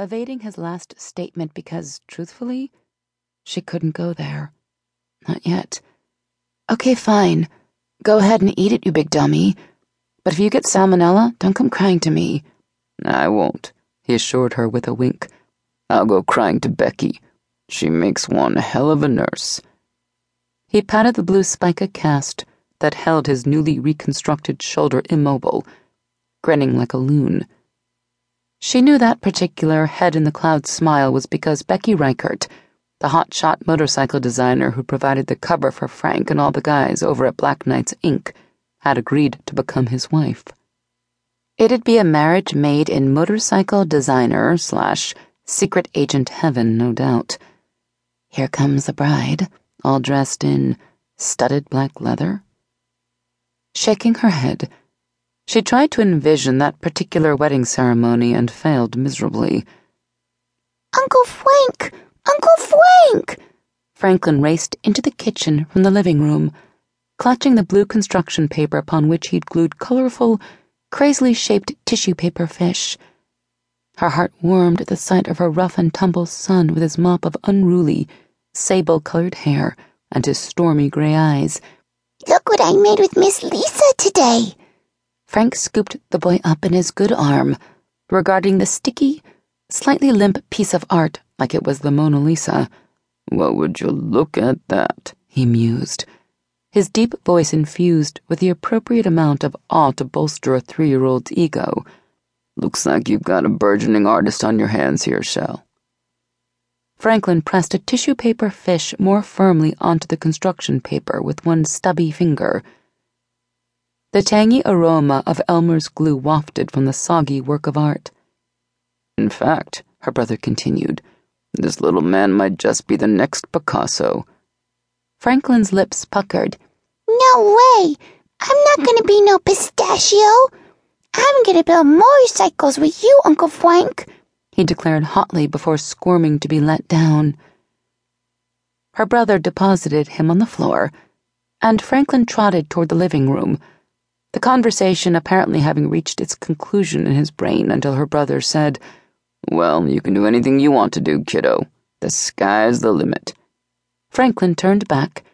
evading his last statement because, truthfully, she couldn't go there. Not yet. Okay, fine. Go ahead and eat it, you big dummy. But if you get salmonella, don't come crying to me. I won't, he assured her with a wink. I'll go crying to Becky. She makes one hell of a nurse. He patted the blue spica cast that held his newly reconstructed shoulder immobile, grinning like a loon. She knew that particular head in the clouds smile was because Becky Reichert, the hotshot motorcycle designer who provided the cover for Frank and all the guys over at Black Knights Inc., had agreed to become his wife. It'd be a marriage made in motorcycle designer slash secret agent heaven, no doubt. Here comes the bride, all dressed in studded black leather. Shaking her head, she tried to envision that particular wedding ceremony and failed miserably. Uncle Frank! Uncle Frank! Franklin raced into the kitchen from the living room, clutching the blue construction paper upon which he'd glued colorful, crazily shaped tissue paper fish. Her heart warmed at the sight of her rough and tumble son with his mop of unruly, sable colored hair and his stormy gray eyes. Look what I made with Miss Lisa today. Frank scooped the boy up in his good arm, regarding the sticky, slightly limp piece of art like it was the Mona Lisa. What would you look at that? he mused his deep voice infused with the appropriate amount of awe to bolster a three year old's ego. Looks like you've got a burgeoning artist on your hands here, Shell. Franklin pressed a tissue paper fish more firmly onto the construction paper with one stubby finger. The tangy aroma of Elmer's glue wafted from the soggy work of art. In fact, her brother continued, this little man might just be the next Picasso. Franklin's lips puckered. No way! I'm not gonna be no pistachio! I'm gonna build motorcycles with you, Uncle Frank, he declared hotly before squirming to be let down. Her brother deposited him on the floor, and Franklin trotted toward the living room, the conversation apparently having reached its conclusion in his brain until her brother said, Well, you can do anything you want to do, kiddo. The sky's the limit. Franklin turned back,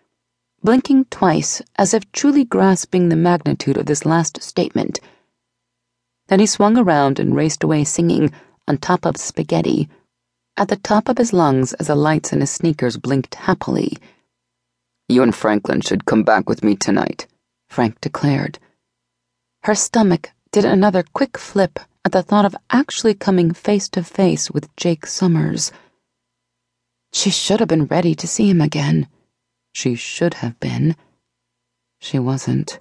blinking twice as if truly grasping the magnitude of this last statement. Then he swung around and raced away singing, on top of spaghetti, at the top of his lungs as the lights in his sneakers blinked happily. You and Franklin should come back with me tonight, Frank declared. Her stomach did another quick flip at the thought of actually coming face to face with Jake Sommers. She should have been ready to see him again. She should have been. She wasn't.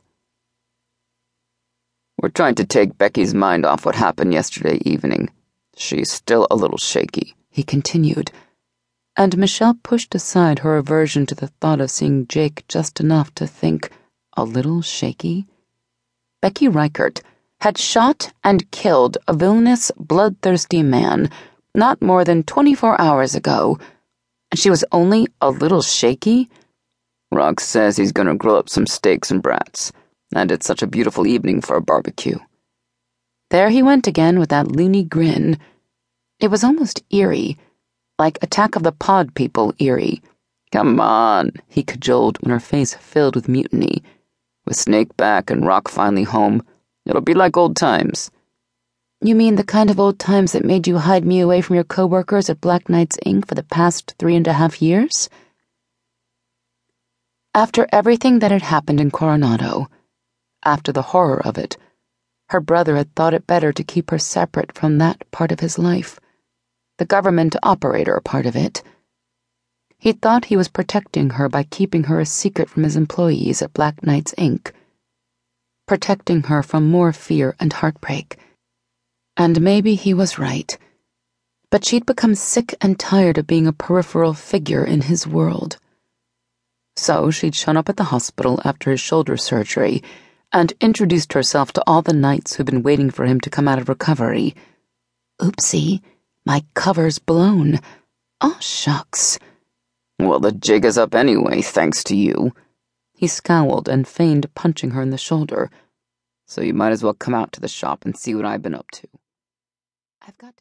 We're trying to take Becky's mind off what happened yesterday evening. She's still a little shaky, he continued, and Michelle pushed aside her aversion to the thought of seeing Jake just enough to think a little shaky. Becky Reichert had shot and killed a villainous, bloodthirsty man not more than 24 hours ago and she was only a little shaky? Rock says he's gonna grill up some steaks and brats, and it's such a beautiful evening for a barbecue. There he went again with that loony grin. It was almost eerie, like Attack of the Pod People eerie. Come on, he cajoled when her face filled with mutiny. With Snake back and Rock finally home, it'll be like old times. You mean the kind of old times that made you hide me away from your coworkers at Black Knights Inc. for the past three and a half years? After everything that had happened in Coronado, after the horror of it, her brother had thought it better to keep her separate from that part of his life, the government operator part of it. He thought he was protecting her by keeping her a secret from his employees at Black Knights Inc., protecting her from more fear and heartbreak and maybe he was right. But she'd become sick and tired of being a peripheral figure in his world. So she'd shown up at the hospital after his shoulder surgery and introduced herself to all the knights who'd been waiting for him to come out of recovery. Oopsie, my cover's blown. Oh, shucks. Well, the jig is up anyway, thanks to you. He scowled and feigned punching her in the shoulder. So you might as well come out to the shop and see what I've been up to. I've got to.